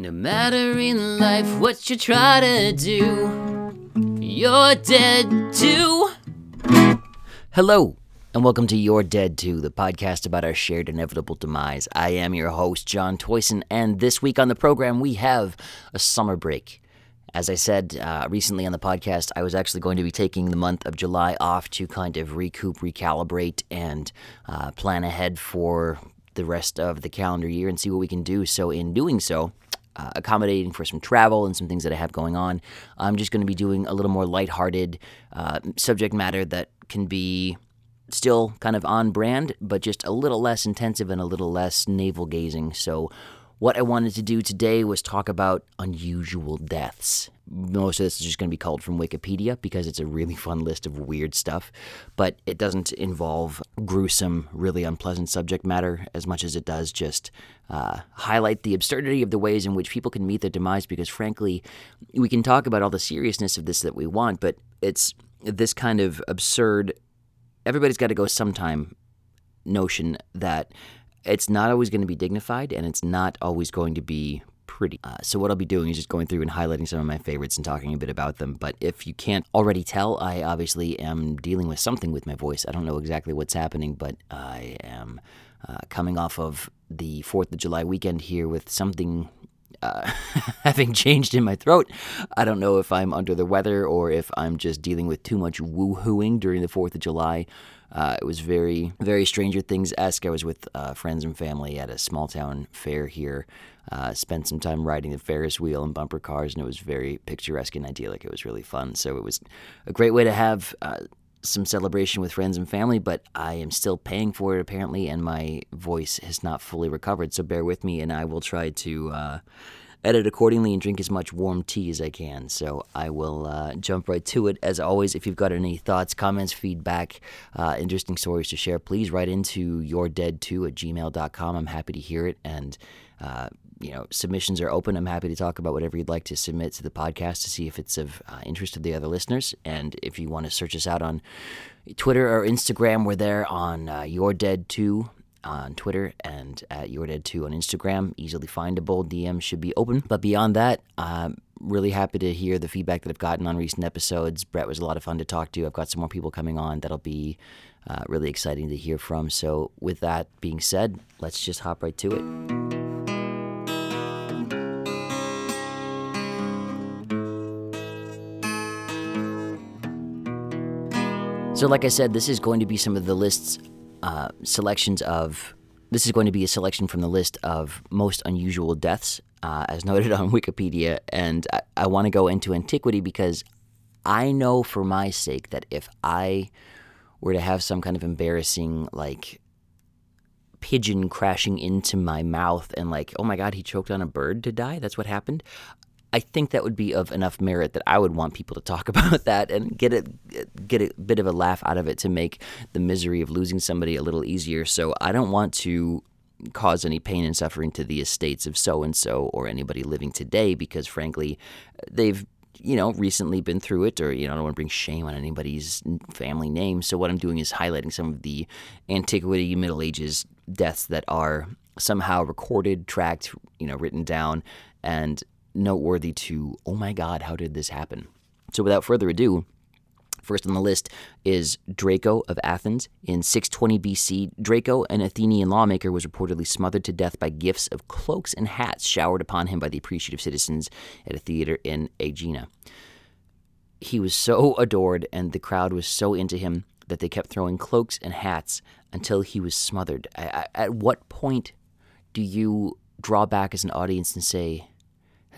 No matter in life what you try to do, you're dead too. Hello, and welcome to You're Dead Too, the podcast about our shared inevitable demise. I am your host, John Toyson, and this week on the program we have a summer break. As I said uh, recently on the podcast, I was actually going to be taking the month of July off to kind of recoup, recalibrate, and uh, plan ahead for the rest of the calendar year and see what we can do. So, in doing so, uh, accommodating for some travel and some things that I have going on, I'm just going to be doing a little more lighthearted uh, subject matter that can be still kind of on brand, but just a little less intensive and a little less navel gazing. So, what I wanted to do today was talk about unusual deaths. Most of this is just going to be called from Wikipedia because it's a really fun list of weird stuff, but it doesn't involve gruesome, really unpleasant subject matter as much as it does just uh, highlight the absurdity of the ways in which people can meet their demise. Because frankly, we can talk about all the seriousness of this that we want, but it's this kind of absurd everybody's got to go sometime notion that it's not always going to be dignified and it's not always going to be pretty. Uh, so what I'll be doing is just going through and highlighting some of my favorites and talking a bit about them. But if you can't already tell, I obviously am dealing with something with my voice. I don't know exactly what's happening, but I am uh, coming off of the Fourth of July weekend here with something uh, having changed in my throat. I don't know if I'm under the weather or if I'm just dealing with too much woohooing during the 4th of July. Uh, it was very, very Stranger Things esque. I was with uh, friends and family at a small town fair here. Uh, spent some time riding the Ferris wheel and bumper cars, and it was very picturesque and idyllic. It was really fun. So it was a great way to have uh, some celebration with friends and family, but I am still paying for it apparently, and my voice has not fully recovered. So bear with me, and I will try to uh, edit accordingly and drink as much warm tea as I can. So I will uh, jump right to it. As always, if you've got any thoughts, comments, feedback, uh, interesting stories to share, please write into yourdead2 at gmail.com. I'm happy to hear it. And, uh, you know, submissions are open. I'm happy to talk about whatever you'd like to submit to the podcast to see if it's of uh, interest to the other listeners. And if you want to search us out on Twitter or Instagram, we're there on uh, You're Dead 2 on Twitter and at YourDead2 on Instagram. Easily findable. DM should be open. But beyond that, I'm really happy to hear the feedback that I've gotten on recent episodes. Brett was a lot of fun to talk to. I've got some more people coming on that'll be uh, really exciting to hear from. So, with that being said, let's just hop right to it. So, like I said, this is going to be some of the lists uh, selections of this is going to be a selection from the list of most unusual deaths, uh, as noted on Wikipedia. And I, I want to go into antiquity because I know for my sake that if I were to have some kind of embarrassing, like, pigeon crashing into my mouth and, like, oh my God, he choked on a bird to die, that's what happened, I think that would be of enough merit that I would want people to talk about that and get it get a bit of a laugh out of it to make the misery of losing somebody a little easier. So I don't want to cause any pain and suffering to the estates of so and so or anybody living today because frankly they've you know recently been through it or you know I don't want to bring shame on anybody's family name so what I'm doing is highlighting some of the antiquity middle ages deaths that are somehow recorded tracked you know written down and noteworthy to, oh my God, how did this happen? So without further ado, First on the list is Draco of Athens. In 620 BC, Draco, an Athenian lawmaker, was reportedly smothered to death by gifts of cloaks and hats showered upon him by the appreciative citizens at a theater in Aegina. He was so adored, and the crowd was so into him that they kept throwing cloaks and hats until he was smothered. At what point do you draw back as an audience and say,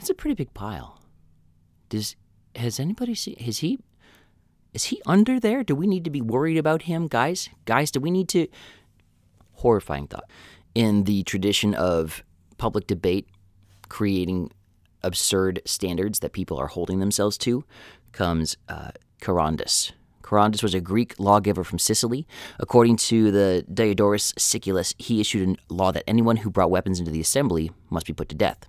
that's a pretty big pile. Does has anybody seen? Is he? Is he under there? Do we need to be worried about him, guys? Guys, do we need to? Horrifying thought. In the tradition of public debate, creating absurd standards that people are holding themselves to, comes uh. Charondas was a Greek lawgiver from Sicily. According to the Diodorus Siculus, he issued a law that anyone who brought weapons into the assembly must be put to death.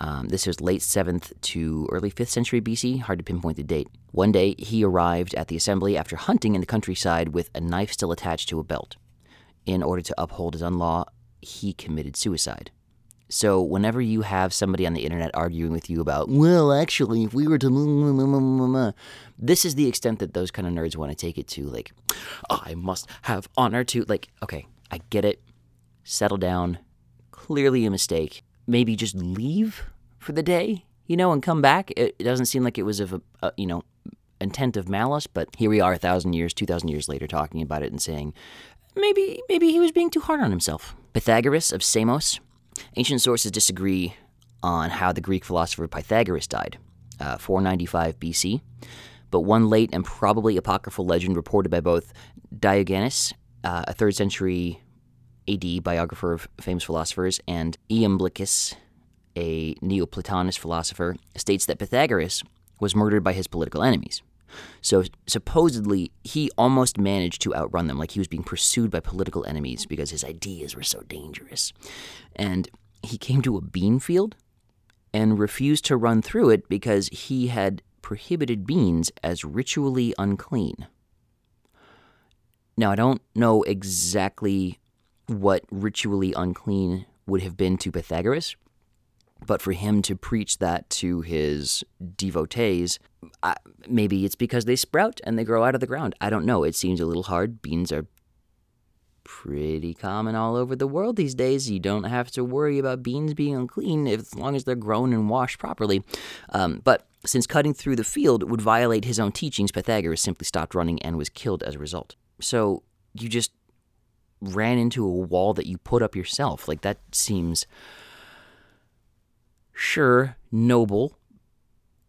Um, this was late 7th to early 5th century BC, hard to pinpoint the date. One day, he arrived at the assembly after hunting in the countryside with a knife still attached to a belt. In order to uphold his own law, he committed suicide. So whenever you have somebody on the internet arguing with you about, well, actually, if we were to, this is the extent that those kind of nerds want to take it to. Like, I must have honor to, like, okay, I get it. Settle down. Clearly a mistake. Maybe just leave for the day, you know, and come back. It, doesn't seem like it was of a, a you know, intent of malice, but here we are, a thousand years, two thousand years later, talking about it and saying, maybe, maybe he was being too hard on himself. Pythagoras of Samos Ancient sources disagree on how the Greek philosopher Pythagoras died, uh, 495 BC, but one late and probably apocryphal legend reported by both Diogenes, uh, a 3rd century AD biographer of famous philosophers, and Iamblichus, a Neoplatonist philosopher, states that Pythagoras was murdered by his political enemies. So supposedly, he almost managed to outrun them, like he was being pursued by political enemies because his ideas were so dangerous. And he came to a bean field and refused to run through it because he had prohibited beans as ritually unclean. Now, I don't know exactly what ritually unclean would have been to Pythagoras, but for him to preach that to his devotees, uh, maybe it's because they sprout and they grow out of the ground. I don't know. It seems a little hard. Beans are pretty common all over the world these days. You don't have to worry about beans being unclean if, as long as they're grown and washed properly. Um, but since cutting through the field would violate his own teachings, Pythagoras simply stopped running and was killed as a result. So you just ran into a wall that you put up yourself. Like that seems sure, noble,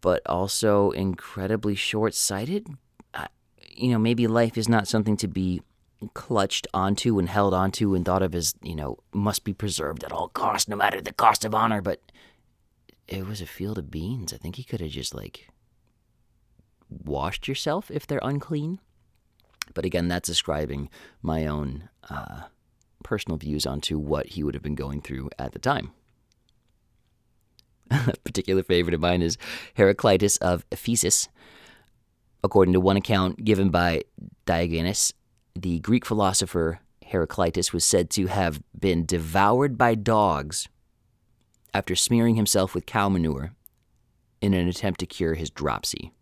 but also incredibly short sighted. You know, maybe life is not something to be clutched onto and held onto and thought of as, you know, must be preserved at all costs, no matter the cost of honor. But it was a field of beans. I think he could have just, like, washed yourself if they're unclean. But again, that's describing my own uh, personal views onto what he would have been going through at the time. A particular favorite of mine is Heraclitus of Ephesus. According to one account given by Diogenes, the Greek philosopher Heraclitus was said to have been devoured by dogs after smearing himself with cow manure in an attempt to cure his dropsy.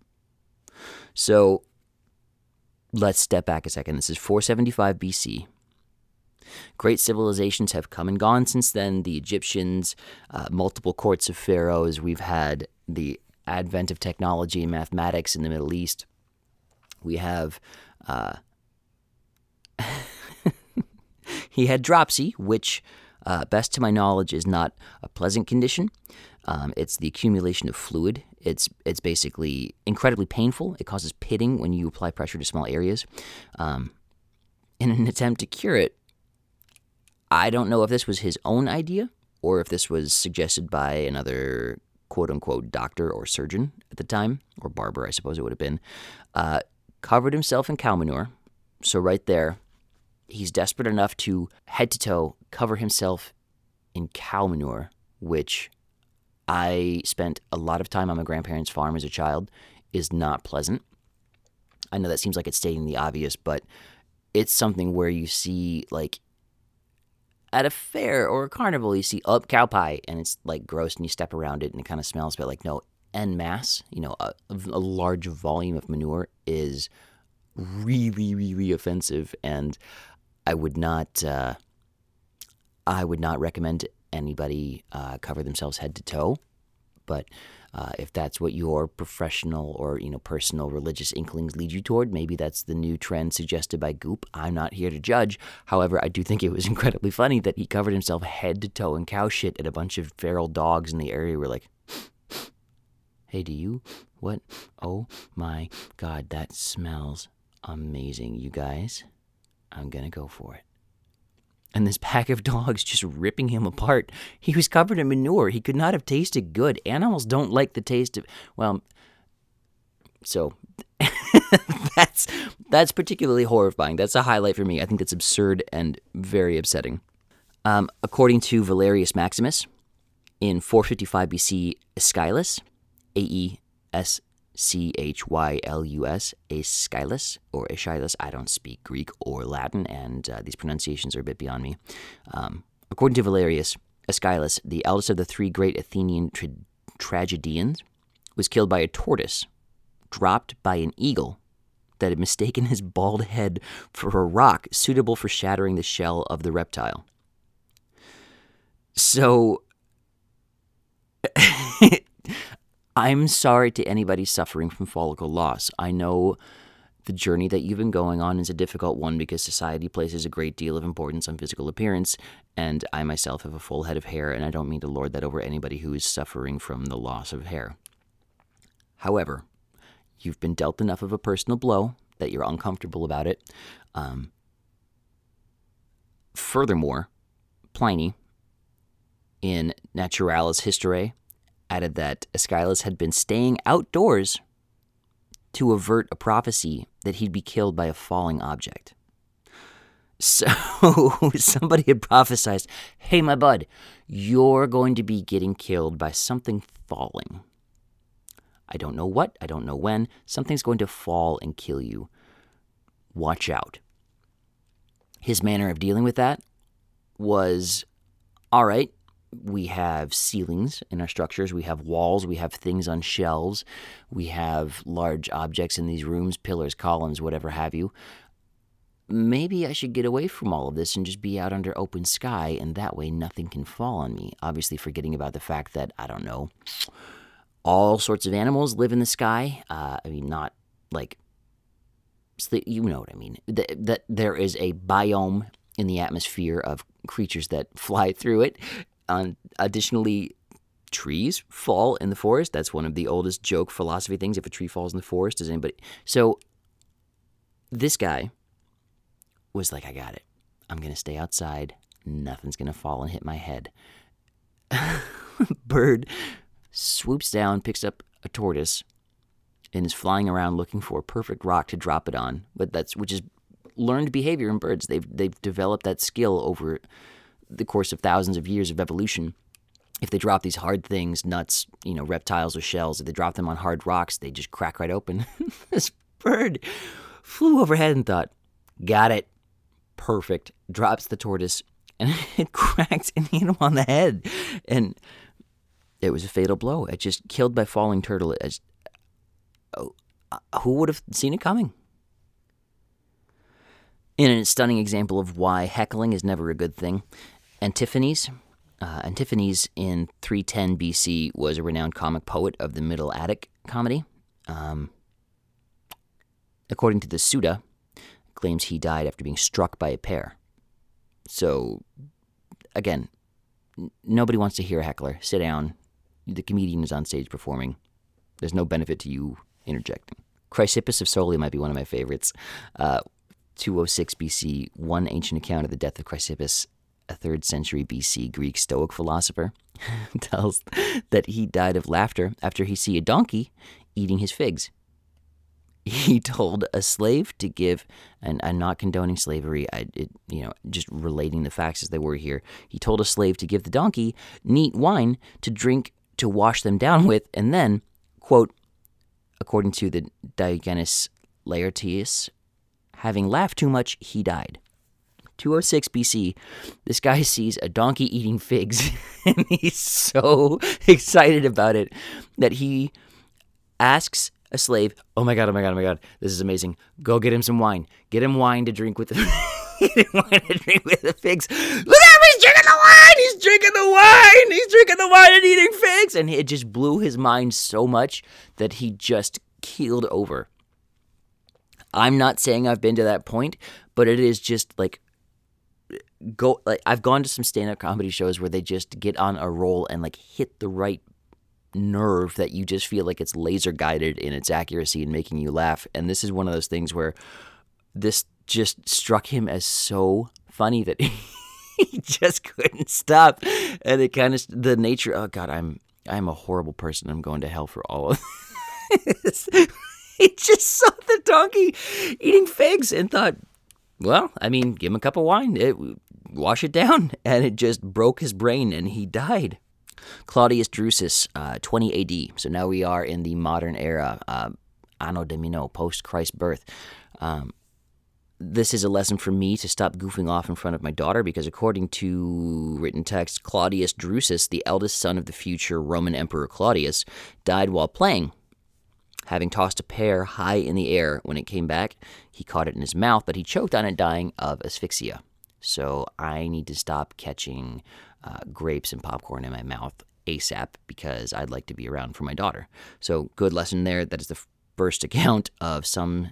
So let's step back a second. This is 475 BC. Great civilizations have come and gone since then. The Egyptians, uh, multiple courts of pharaohs. We've had the advent of technology and mathematics in the Middle East. We have. Uh, he had dropsy, which, uh, best to my knowledge, is not a pleasant condition. Um, it's the accumulation of fluid. It's it's basically incredibly painful. It causes pitting when you apply pressure to small areas. Um, in an attempt to cure it, I don't know if this was his own idea or if this was suggested by another quote unquote doctor or surgeon at the time, or barber, I suppose it would have been, uh, covered himself in cow manure. So, right there, he's desperate enough to head to toe cover himself in cow manure, which I spent a lot of time on my grandparents' farm as a child, is not pleasant. I know that seems like it's stating the obvious, but it's something where you see like at a fair or a carnival, you see up cow pie, and it's like gross, and you step around it, and it kind of smells. But like no, en masse, you know, a, a large volume of manure is really, really offensive, and I would not, uh, I would not recommend anybody uh, cover themselves head to toe. But uh, if that's what your professional or you know personal religious inklings lead you toward, maybe that's the new trend suggested by Goop. I'm not here to judge. However, I do think it was incredibly funny that he covered himself head to toe in cow shit, and a bunch of feral dogs in the area were like, "Hey, do you what? Oh my God, that smells amazing, you guys! I'm gonna go for it." And this pack of dogs just ripping him apart. He was covered in manure. He could not have tasted good. Animals don't like the taste of well so that's that's particularly horrifying. That's a highlight for me. I think that's absurd and very upsetting. Um, according to Valerius Maximus, in 455 BC, Aeschylus, A E S C H Y L U S, Aeschylus or Aeschylus. I don't speak Greek or Latin, and uh, these pronunciations are a bit beyond me. Um, according to Valerius, Aeschylus, the eldest of the three great Athenian tra- tragedians, was killed by a tortoise dropped by an eagle that had mistaken his bald head for a rock suitable for shattering the shell of the reptile. So, I'm sorry to anybody suffering from follicle loss. I know the journey that you've been going on is a difficult one because society places a great deal of importance on physical appearance, and I myself have a full head of hair, and I don't mean to lord that over anybody who is suffering from the loss of hair. However, you've been dealt enough of a personal blow that you're uncomfortable about it. Um, furthermore, Pliny, in Naturalis Historiae, added that Aeschylus had been staying outdoors to avert a prophecy that he'd be killed by a falling object. So somebody had prophesied, hey, my bud, you're going to be getting killed by something falling. I don't know what, I don't know when. Something's going to fall and kill you. Watch out. His manner of dealing with that was all right, we have ceilings in our structures, we have walls, we have things on shelves, we have large objects in these rooms, pillars, columns, whatever have you. Maybe I should get away from all of this and just be out under open sky, and that way nothing can fall on me. Obviously, forgetting about the fact that, I don't know, all sorts of animals live in the sky. Uh, I mean, not like, you know what I mean. That there is a biome in the atmosphere of creatures that fly through it, um, additionally, trees fall in the forest. That's one of the oldest joke philosophy things. If a tree falls in the forest, does anybody? So this guy was like, I got it. I'm going to stay outside. Nothing's going to fall and hit my head. Bird swoops down, picks up a tortoise, and is flying around looking for a perfect rock to drop it on. But that's which is learned behavior in birds. They've they've developed that skill over the course of thousands of years of evolution, if they drop these hard things, nuts, you know, reptiles or shells, if they drop them on hard rocks, they just crack right open. this bird flew overhead and thought, got it. Perfect. Drops the tortoise and it cracked and hit him on the head. And it was a fatal blow. It just killed by falling turtle. As, oh, who would have seen it coming? In a stunning example of why heckling is never a good thing, Antiphanes. Uh, Antiphanes in 310 BC was a renowned comic poet of the Middle Attic comedy. Um, according to the Suda, claims he died after being struck by a pear. So, again, n- nobody wants to hear a heckler. Sit down. The comedian is on stage performing. There's no benefit to you interjecting. Chrysippus of Soli might be one of my favorites. Uh, 206 BC, one ancient account of the death of Chrysippus a third century BC Greek Stoic philosopher, tells that he died of laughter after he see a donkey eating his figs. He told a slave to give, and I'm not condoning slavery. I, it, you know, just relating the facts as they were here. He told a slave to give the donkey neat wine to drink to wash them down with, and then, quote, according to the Diogenes Laertius, having laughed too much, he died. 206 BC, this guy sees a donkey eating figs and he's so excited about it that he asks a slave, "Oh my god, oh my god, oh my god, this is amazing. Go get him some wine. Get him wine to drink with the wine to drink with the figs. Look at him, he's drinking the wine. He's drinking the wine. He's drinking the wine and eating figs." And it just blew his mind so much that he just keeled over. I'm not saying I've been to that point, but it is just like go like I've gone to some stand-up comedy shows where they just get on a roll and like hit the right nerve that you just feel like it's laser guided in its accuracy and making you laugh. And this is one of those things where this just struck him as so funny that he just couldn't stop. And it kind of the nature. Oh God, I'm I'm a horrible person. I'm going to hell for all of this. he just saw the donkey eating figs and thought, well, I mean, give him a cup of wine. It, wash it down. And it just broke his brain and he died. Claudius Drusus, uh, 20 AD. So now we are in the modern era, uh, Anno Domino, post Christ's birth. Um, this is a lesson for me to stop goofing off in front of my daughter because, according to written text, Claudius Drusus, the eldest son of the future Roman Emperor Claudius, died while playing. Having tossed a pear high in the air, when it came back, he caught it in his mouth, but he choked on it, dying of asphyxia. So I need to stop catching uh, grapes and popcorn in my mouth ASAP because I'd like to be around for my daughter. So, good lesson there. That is the first account of some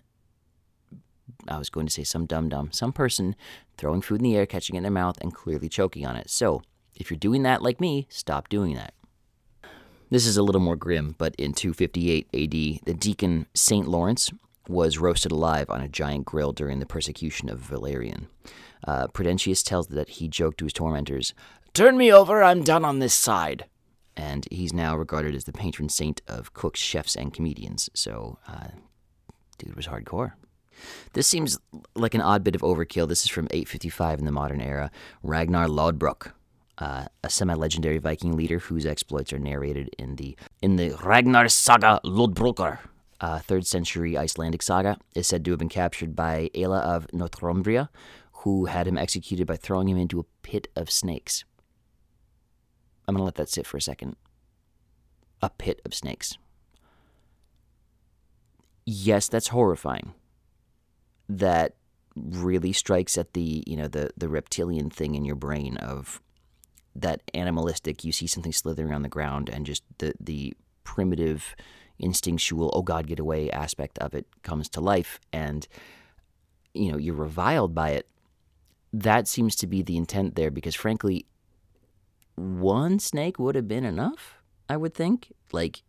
I was going to say some dum dum, some person throwing food in the air, catching it in their mouth, and clearly choking on it. So, if you're doing that like me, stop doing that. This is a little more grim, but in 258 AD, the deacon St. Lawrence was roasted alive on a giant grill during the persecution of Valerian. Uh, Prudentius tells that he joked to his tormentors, Turn me over, I'm done on this side. And he's now regarded as the patron saint of cooks, chefs, and comedians. So, uh, dude was hardcore. This seems like an odd bit of overkill. This is from 855 in the modern era. Ragnar Lodbrok, uh, a semi-legendary Viking leader whose exploits are narrated in the in the Ragnar Saga Lodbrokar, uh, third century Icelandic saga, is said to have been captured by Aella of Northumbria, who had him executed by throwing him into a pit of snakes. I'm gonna let that sit for a second. A pit of snakes. Yes, that's horrifying that really strikes at the you know the the reptilian thing in your brain of that animalistic you see something slithering on the ground and just the the primitive instinctual oh god get away aspect of it comes to life. And you know you're reviled by it. That seems to be the intent there because frankly one snake would have been enough i would think. Like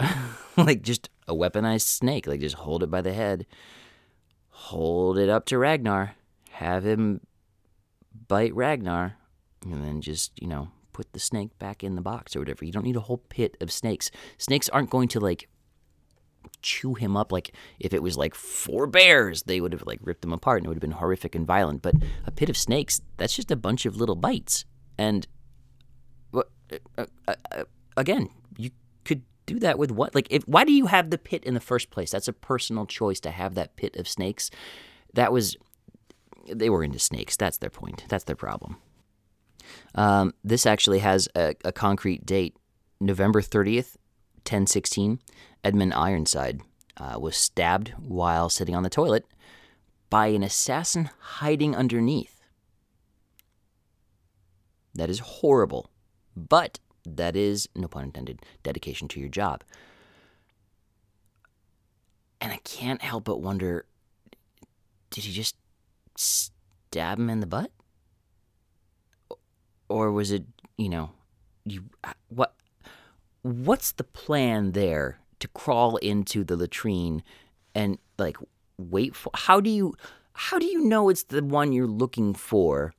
like just a weaponized snake. Like just hold it by the head. Hold it up to Ragnar, have him bite Ragnar, and then just, you know, put the snake back in the box or whatever. You don't need a whole pit of snakes. Snakes aren't going to like chew him up like if it was like four bears, they would have like ripped them apart and it would have been horrific and violent. But a pit of snakes, that's just a bunch of little bites. And uh, uh, uh, again, you could do that with what? Like, if why do you have the pit in the first place? That's a personal choice to have that pit of snakes. That was they were into snakes. That's their point. That's their problem. Um, this actually has a, a concrete date, November thirtieth, ten sixteen. Edmund Ironside uh, was stabbed while sitting on the toilet by an assassin hiding underneath. That is horrible. But that is, no pun intended, dedication to your job. And I can't help but wonder did he just stab him in the butt? Or was it, you know, you uh, what what's the plan there to crawl into the latrine and like wait for how do you how do you know it's the one you're looking for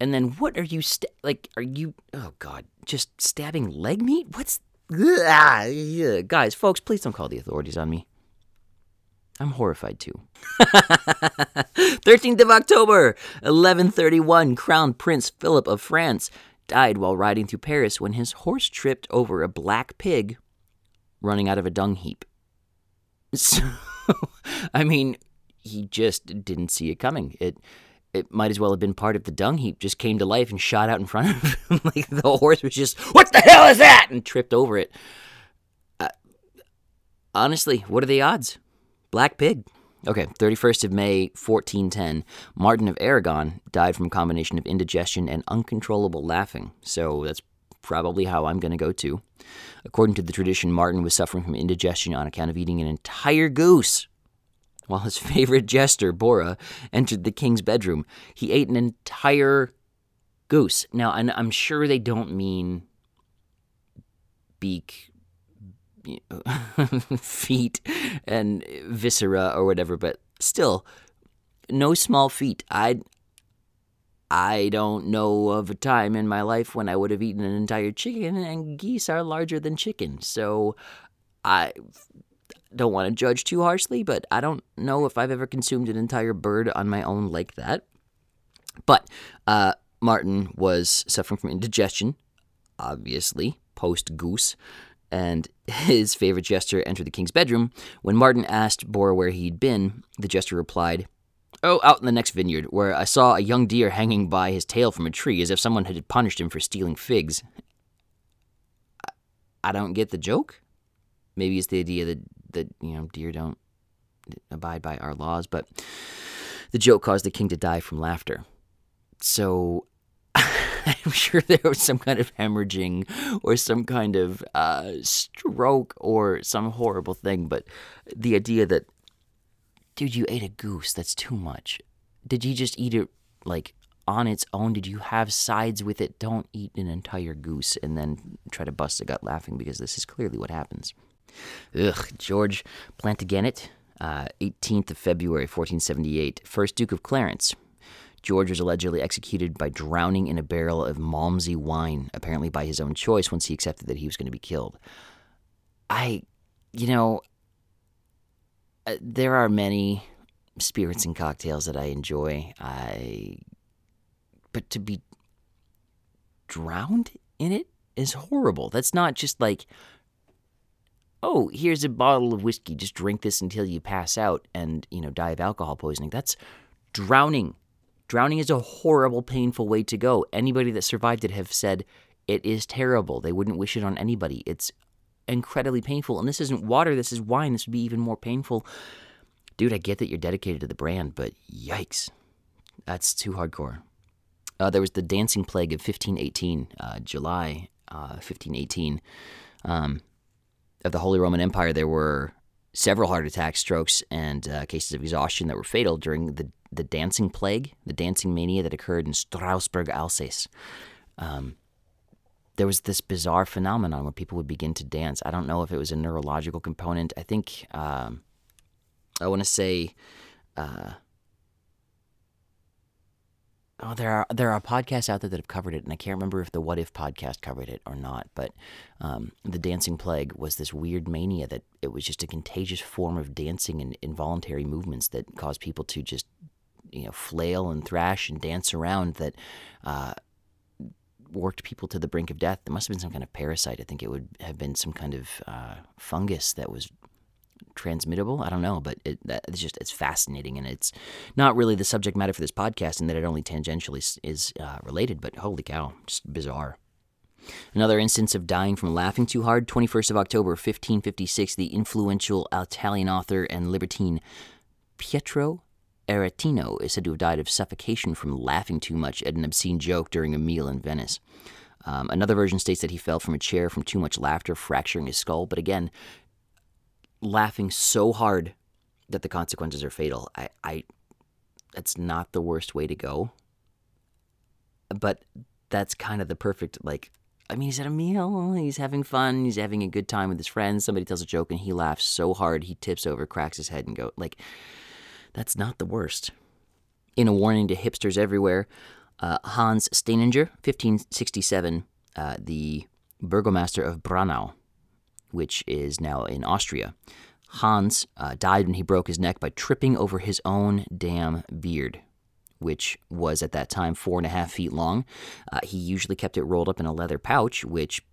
and then what are you st- like? Are you? Oh God, just stabbing leg meat? What's? Ugh, guys, folks, please don't call the authorities on me. I'm horrified too. 13th of October, 1131, Crown Prince Philip of France died while riding through Paris when his horse tripped over a black pig running out of a dung heap. So, I mean, he just didn't see it coming. It it might as well have been part of the dung heap just came to life and shot out in front of him like the horse was just what the hell is that and tripped over it uh, honestly what are the odds black pig okay 31st of may 1410 martin of aragon died from a combination of indigestion and uncontrollable laughing so that's probably how i'm going to go too according to the tradition martin was suffering from indigestion on account of eating an entire goose while his favorite jester, Borra, entered the king's bedroom. He ate an entire goose. Now, I'm sure they don't mean beak, feet, and viscera or whatever, but still, no small feat. I I don't know of a time in my life when I would have eaten an entire chicken, and geese are larger than chicken. So I don't want to judge too harshly, but I don't know if I've ever consumed an entire bird on my own like that. But uh, Martin was suffering from indigestion, obviously, post goose, and his favorite jester entered the king's bedroom. When Martin asked Borra where he'd been, the jester replied, Oh, out in the next vineyard, where I saw a young deer hanging by his tail from a tree as if someone had punished him for stealing figs. I, I don't get the joke. Maybe it's the idea that, that, you know, deer don't abide by our laws, but the joke caused the king to die from laughter. So I'm sure there was some kind of hemorrhaging or some kind of uh, stroke or some horrible thing, but the idea that dude, you ate a goose. That's too much. Did you just eat it like on its own? Did you have sides with it? Don't eat an entire goose and then try to bust a gut laughing because this is clearly what happens. Ugh, George Plantagenet, uh, 18th of February, 1478, first Duke of Clarence. George was allegedly executed by drowning in a barrel of Malmsey wine, apparently by his own choice once he accepted that he was going to be killed. I, you know, uh, there are many spirits and cocktails that I enjoy. I, but to be drowned in it is horrible. That's not just like, oh, here's a bottle of whiskey. Just drink this until you pass out and you know die of alcohol poisoning. That's drowning. Drowning is a horrible, painful way to go. Anybody that survived it have said it is terrible. They wouldn't wish it on anybody. It's incredibly painful. And this isn't water, this is wine. This would be even more painful. Dude, I get that you're dedicated to the brand, but yikes. That's too hardcore. Uh, there was the dancing plague of 1518, uh, July uh, 1518. Um, of the Holy Roman Empire, there were several heart attacks, strokes, and uh, cases of exhaustion that were fatal during the, the dancing plague, the dancing mania that occurred in Strasbourg, Alsace. Um, there was this bizarre phenomenon where people would begin to dance. I don't know if it was a neurological component. I think um, I want to say. Uh, oh, there are there are podcasts out there that have covered it, and I can't remember if the What If podcast covered it or not. But um, the dancing plague was this weird mania that it was just a contagious form of dancing and involuntary movements that caused people to just you know flail and thrash and dance around. That uh, worked people to the brink of death. There must have been some kind of parasite. I think it would have been some kind of uh, fungus that was transmittable. I don't know, but it, it's just it's fascinating, and it's not really the subject matter for this podcast, in that it only tangentially is uh, related. But holy cow, just bizarre. Another instance of dying from laughing too hard. 21st of October, 1556, the influential Italian author and libertine Pietro Aretino is said to have died of suffocation from laughing too much at an obscene joke during a meal in Venice. Um, another version states that he fell from a chair from too much laughter, fracturing his skull. But again, laughing so hard that the consequences are fatal. I, I, that's not the worst way to go. But that's kind of the perfect like. I mean, he's at a meal. He's having fun. He's having a good time with his friends. Somebody tells a joke and he laughs so hard he tips over, cracks his head, and go like that's not the worst. In a warning to hipsters everywhere, uh, Hans Steininger, 1567, uh, the burgomaster of Braunau, which is now in Austria. Hans uh, died when he broke his neck by tripping over his own damn beard, which was at that time four and a half feet long. Uh, he usually kept it rolled up in a leather pouch, which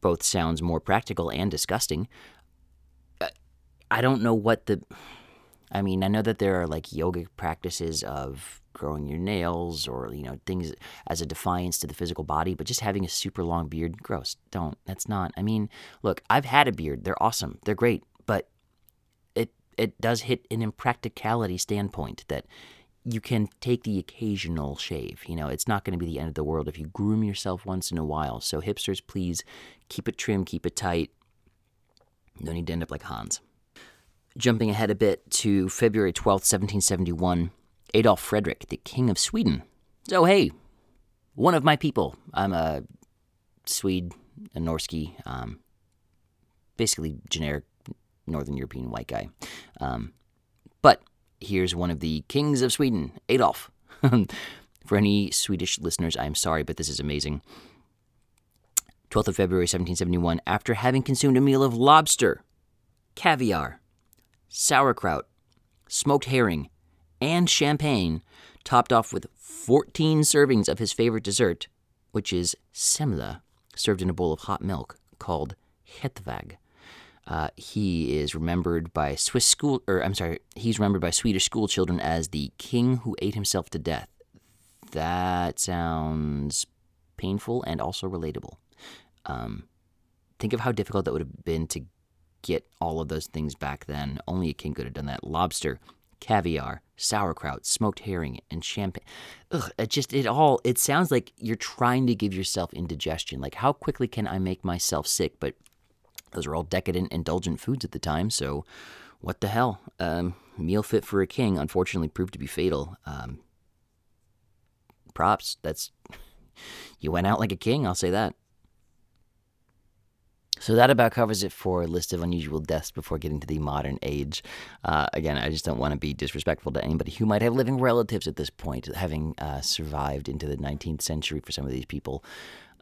both sounds more practical and disgusting. Uh, I don't know what the I mean, I know that there are like yoga practices of growing your nails or, you know, things as a defiance to the physical body, but just having a super long beard, gross. Don't. That's not. I mean, look, I've had a beard. They're awesome. They're great, but it it does hit an impracticality standpoint that you can take the occasional shave. You know, it's not going to be the end of the world if you groom yourself once in a while. So hipsters, please keep it trim, keep it tight. No need to end up like Hans. Jumping ahead a bit to February 12th, 1771, Adolf Frederick, the King of Sweden. So, hey, one of my people. I'm a Swede, a Norski, um, basically generic Northern European white guy. Um, but here's one of the kings of Sweden, Adolf. For any Swedish listeners, I'm sorry, but this is amazing. 12th of February 1771, after having consumed a meal of lobster, caviar, sauerkraut, smoked herring, and champagne, topped off with 14 servings of his favorite dessert, which is semla, served in a bowl of hot milk called hetvägg. Uh, he is remembered by Swiss school, or I'm sorry, he's remembered by Swedish school children as the king who ate himself to death. That sounds painful and also relatable. Um, think of how difficult that would have been to get all of those things back then. Only a king could have done that. Lobster, caviar, sauerkraut, smoked herring, and champagne. Ugh, it just it all it sounds like you're trying to give yourself indigestion. Like how quickly can I make myself sick? But those are all decadent, indulgent foods at the time. So what the hell? Um, meal fit for a king unfortunately proved to be fatal. Um, props. That's you went out like a king. I'll say that. So that about covers it for a list of unusual deaths before getting to the modern age. Uh, again, I just don't want to be disrespectful to anybody who might have living relatives at this point, having uh, survived into the 19th century for some of these people,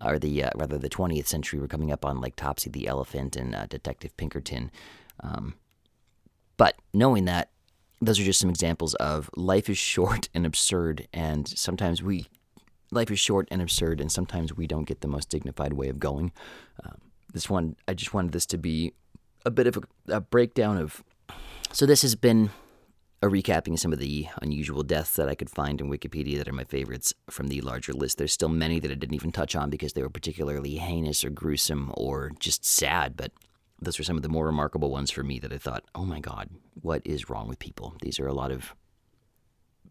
or the uh, rather the 20th century. We're coming up on like Topsy the Elephant and uh, Detective Pinkerton. Um, but knowing that, those are just some examples of life is short and absurd, and sometimes we life is short and absurd, and sometimes we don't get the most dignified way of going. Um, this one, I just wanted this to be a bit of a, a breakdown of. So this has been a recapping of some of the unusual deaths that I could find in Wikipedia that are my favorites from the larger list. There's still many that I didn't even touch on because they were particularly heinous or gruesome or just sad, but those were some of the more remarkable ones for me that I thought, oh my God, what is wrong with people? These are a lot of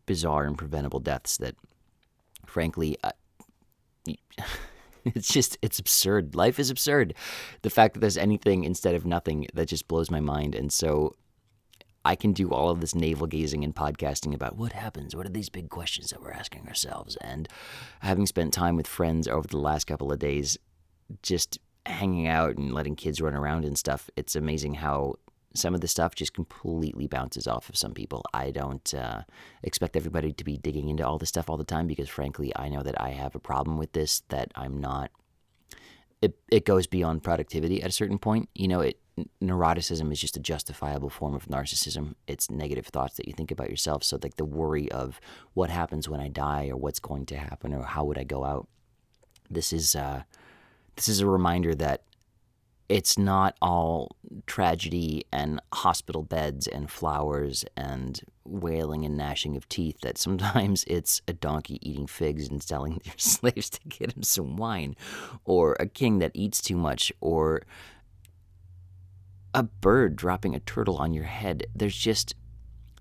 bizarre and preventable deaths that, frankly, I, it's just it's absurd. Life is absurd. The fact that there's anything instead of nothing that just blows my mind. And so I can do all of this navel gazing and podcasting about what happens, what are these big questions that we're asking ourselves. And having spent time with friends over the last couple of days, just hanging out and letting kids run around and stuff, it's amazing how some of the stuff just completely bounces off of some people. I don't uh, expect everybody to be digging into all this stuff all the time because, frankly, I know that I have a problem with this that I'm not. It it goes beyond productivity at a certain point. You know, it neuroticism is just a justifiable form of narcissism. It's negative thoughts that you think about yourself. So, like the worry of what happens when I die, or what's going to happen, or how would I go out. This is uh, this is a reminder that it's not all tragedy and hospital beds and flowers and wailing and gnashing of teeth that sometimes it's a donkey eating figs and selling their slaves to get him some wine or a king that eats too much or a bird dropping a turtle on your head. There's just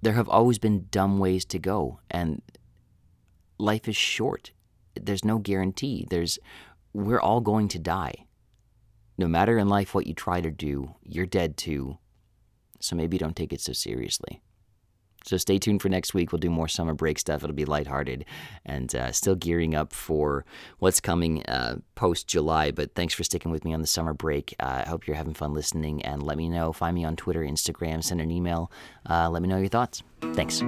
there have always been dumb ways to go and life is short. There's no guarantee. There's we're all going to die no matter in life what you try to do, you're dead too. So maybe don't take it so seriously. So stay tuned for next week. We'll do more summer break stuff. It'll be lighthearted and uh, still gearing up for what's coming uh, post July. But thanks for sticking with me on the summer break. Uh, I hope you're having fun listening and let me know. Find me on Twitter, Instagram, send an email. Uh, let me know your thoughts. Thanks.